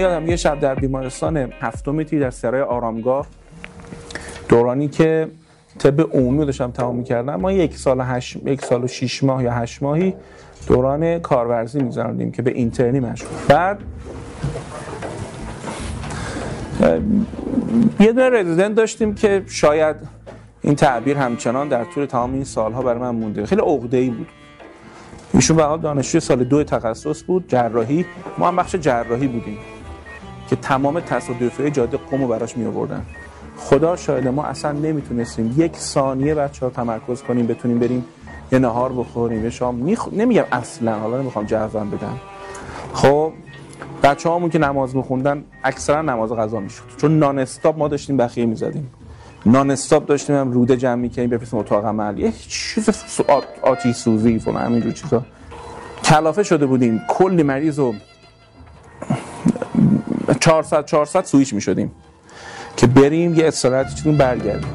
بودم یه شب در بیمارستان هفتم تی در سرای آرامگاه دورانی که طب عمومی داشتم تمام می‌کردم. ما یک سال هش... یک سال و شیش ماه یا هشت ماهی دوران کارورزی میذارندیم که به اینترنی مشغول. بعد یه دونه رزیدنت داشتیم که شاید این تعبیر همچنان در طول تمام این سالها برای من مونده. خیلی عقده ای بود. ایشون به حال دانشجوی سال دو تخصص بود جراحی. ما هم بخش جراحی بودیم. که تمام تصادفه جاده قم براش می آوردن خدا شاید ما اصلا نمی‌تونستیم یک ثانیه بچه ها تمرکز کنیم بتونیم بریم یه نهار بخوریم یه شام میخ... نمیگم اصلا حالا نمی‌خوام جواب بدم. خب بچه همون که نماز میخوندن اکثرا نماز قضا می‌شد. چون نان استاپ ما داشتیم بخیه می‌زدیم. نان استاپ داشتیم هم روده جمع می‌کنیم بفرستیم اتاق عمل یه چیز آتی سوزی فلان همین چیزا. کلافه شده بودیم. کلی مریض و 400 400 سویچ می‌شدیم که بریم یه استراحتی چون برگردیم.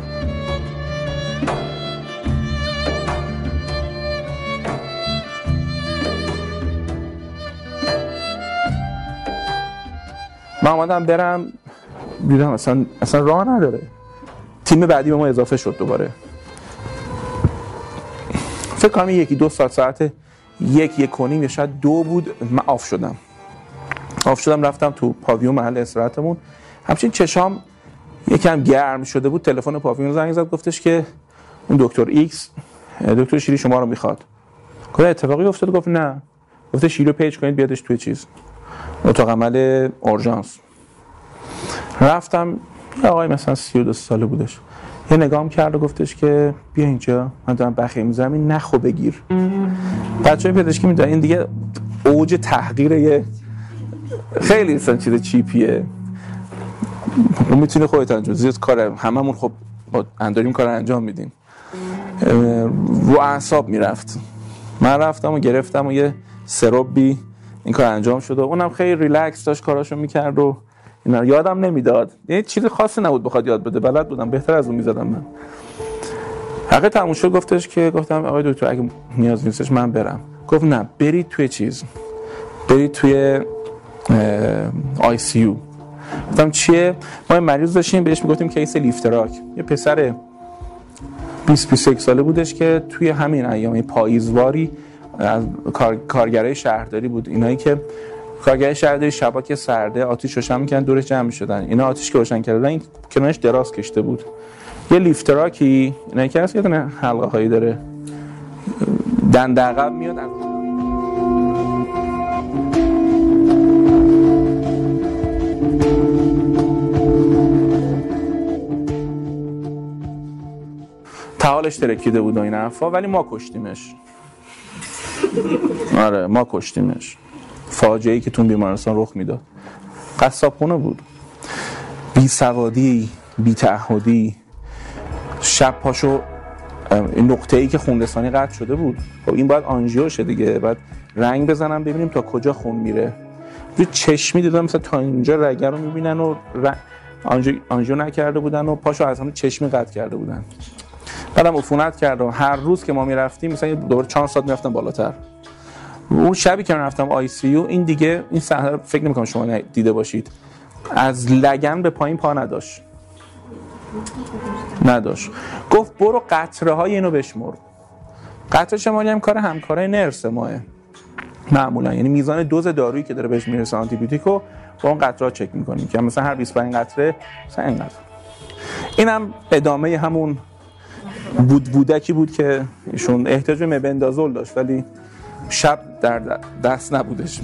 من آمدم برم دیدم اصلا, اصلا راه نداره. تیم بعدی به ما اضافه شد دوباره. فکر کنم یکی دو ساعت ساعت یک یک کنیم یا شاید دو بود من off شدم. off شدم رفتم تو پاویون محل استراحتمون. همچین چشام یکم گرم شده بود تلفن پاویون زنگ زد گفتش که اون دکتر ایکس دکتر شیری شما رو می‌خواد. گفت اتفاقی افتاد گفت نه. گفته شیری رو page کنید بیادش توی چیز. اتاق عمل اورژانس. رفتم یه آقای مثلا 32 ساله بودش. یه نگام کرد و گفتش که بیا اینجا من دارم بخیه می‌ذارم این نخو بگیر. بچه های پزشکی می‌دونن این دیگه اوج تحقیر یه خیلی اصلا چیز چیپیه. اون می‌تونه خودت انجام زیاد کار هممون خب انداریم کار انجام میدیم. رو اعصاب می‌رفت. من رفتم و گرفتم و یه سروبی این کار انجام شد و اونم خیلی ریلکس داشت کاراشو می‌کرد و اینا یادم نمی‌داد. یه چیز خاصی نبود بخواد یاد بده. بلد بودم. بهتر از اون می‌زدم من. حقیقت تموم شد. گفتش که گفتم آقای دکتر اگه نیاز نیستش من برم. گفت نه برید توی چیز. برید توی ICU. گفتم چیه؟ ما مریض داشتیم بهش می‌گفتیم case لیفتراک یه پسر 20 21 ساله بودش که توی همین ایام پاییزواری از کار... کارگرای شهرداری بود. اینایی که کارگرای شهرداری شبا که سرده آتیش روشن می‌کنن دورش جمع می‌شدن. اینا آتیش که روشن کردن این کنارش دراز کشته بود. یه لیفتراکی اینا که هست یه حلقه هایی داره. دند عقب میاد تحالش ترکیده بود و این حرفا ولی ما کشتیمش. آره ما کشتیمش. فاجعه ای که تو بیمارستان رخ می‌داد. قصابخونه بود. بی سوادی بی تعهدی. شب پاشو نقطه ای که خونرسانی قطع شده بود. خب این باید آنژیو شه دیگه. بعد رنگ بزنم ببینیم تا کجا خون میره. یه چشمی دیدم مثلا تا اینجا رگر رو می‌بینن و آنژیو نکرده بودن و پاشو از همه چشمی قطع کرده بودن. بعدم عفونت کرد و هر روز که ما می‌رفتیم مثلا دوباره چند ساعت می‌رفتم بالاتر. اون شبی که من رفتم آی سی یو این دیگه این صحنه رو فکر نمی‌کنم شما دیده باشید. از لگن به پایین پا نداشت. نداشت. گفت برو قطره های اینو بشمر. قطره شماری هم کار همکارای نرس ماه. معمولا. یعنی میزان دوز دارویی که داره بهش می‌رسه آنتی بیوتیکو با اون قطره ها چک می‌کنیم که مثلا هر 25 قطره مثلا اینقدر. اینم ادامه همون بود بودکی بود که ایشون احتیاج به مبندازول داشت ولی شب در دست نبودش.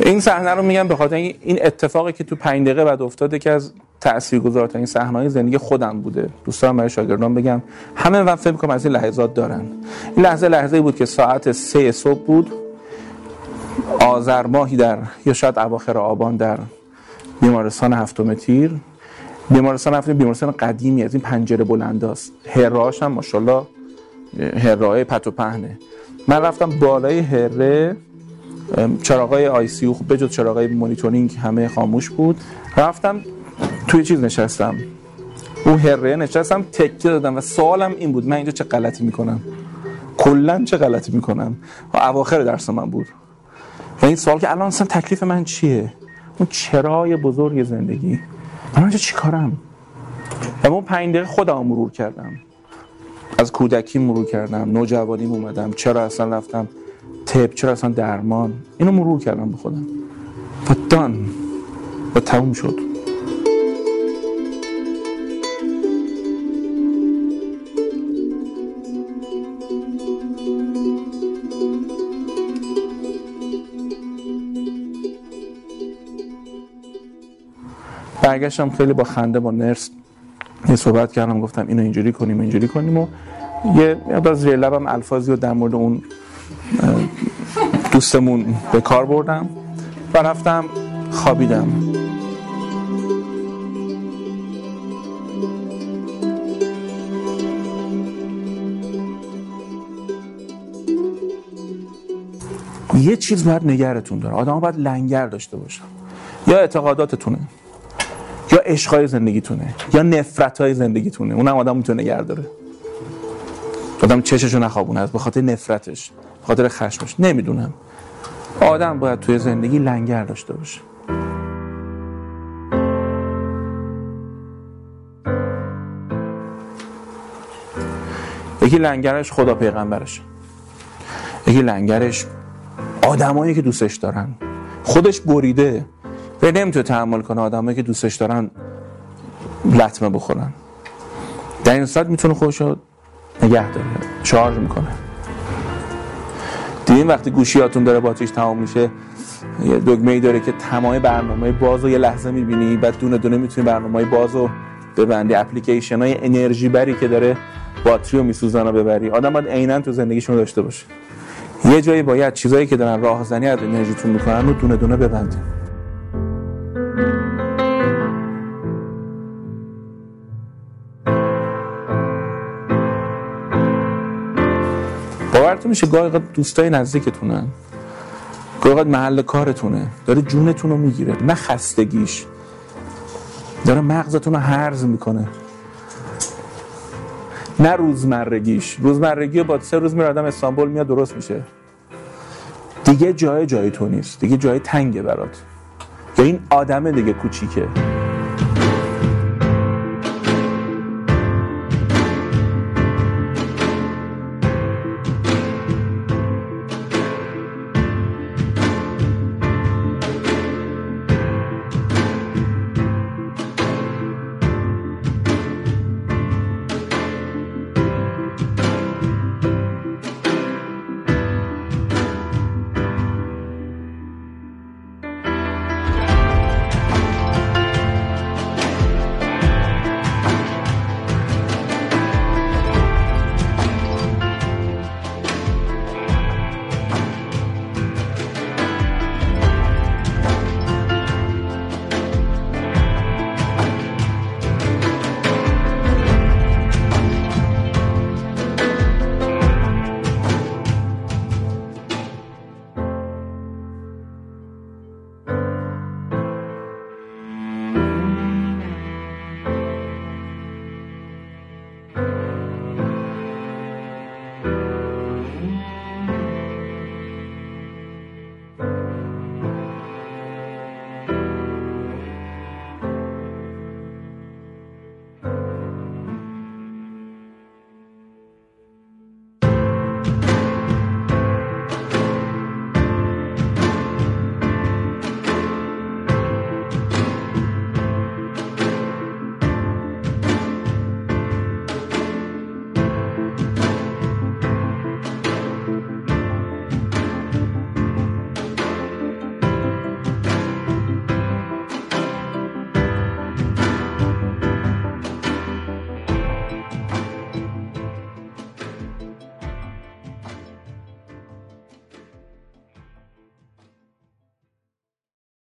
این صحنه رو میگم به خاطر این اتفاقی که تو 5 دقیقه بعد افتاده که از تاثیرگذارترین صحنه‌های زندگی خودم بوده. دوست دارم برای شاگردان بگم همه من فکر می‌کنم از این لحظات دارن. این لحظه لحظه بود که ساعت سه صبح بود. آذر ماهی در یا شاید اواخر آبان در بیمارستان هفتم تیر. بیمارستان هفتم بیمارستان قدیمی از این پنجره بلنداست. هراش هم ماشاءالله هرای پت و پهنه. من رفتم بالای هره چراغای ICU خوب بجز چراغای مونیتورینگ همه خاموش بود. رفتم توی چیز نشستم. اون هره نشستم تکیه دادم و سوالم این بود من اینجا چه غلطی می‌کنم؟ کلا چه غلطی می‌کنم؟ و اواخر درس من بود. و این سوال که الان اصلا تکلیف من چیه؟ اون چرای بزرگ زندگی. من اینجا چی کارم و اون پنج دقیقه خودم مرور کردم. از کودکی مرور کردم نوجوانی اومدم چرا اصلا رفتم تپ چرا اصلا درمان؟ اینو مرور کردم به خودم. و دان و تموم شد. برگشتم خیلی با خنده با نرس یه صحبت کردم گفتم اینو اینجوری کنیم اینجوری کنیم و یه از زیر لبم الفاظی رو در مورد اون دوستمون به کار بردم و رفتم خوابیدم. یه چیز باید نگرتون داره. آدم باید لنگر داشته باشن. یا اعتقاداتتونه. عشقای زندگیتونه یا نفرت های زندگیتونه. اونم آدم می‌تونه نگه داره. آدم چششو نخوابونه از به خاطر نفرتش به خاطر خشمش. نمی‌دونم. آدم باید توی زندگی لنگر داشته باشه. یکی لنگرش خدا پیغمبرش. یکی لنگرش آدمایی که دوستش دارن. خودش بریده. و نمی‌تونه تحمل کنه آدمایی که دوستش دارن لطمه بخورن. در این صورت می‌تونه خودش رو نگه داره شارژ می‌کنه. دیدین وقتی گوشیاتون داره باتریش تمام میشه یه دگمه ای داره که تمام برنامه باز رو یه لحظه می‌بینی بعد دونه دونه می‌تونی برنامه باز رو ببندی. اپلیکیشن های انرژی بری که داره باتری رو میسوزن رو ببری. آدم باید عینا تو زندگیشون داشته باشه. یه جایی باید چیزایی که دارن راهزنی از انرژیتون می‌کنن رو دونه دونه ببندید باورتون میشه گاهی دوستای نزدیکتونن گاهی محل کارتونه. داره جونتون رو می‌گیره. نه خستگیش. داره مغزتون رو هرز می‌کنه. نه روزمرگیش. روزمرگی با سه روز میره آدم استانبول میاد درست میشه. دیگه جای جای تو نیست. دیگه جای تنگه برات. یا این آدم دیگه کوچیکه.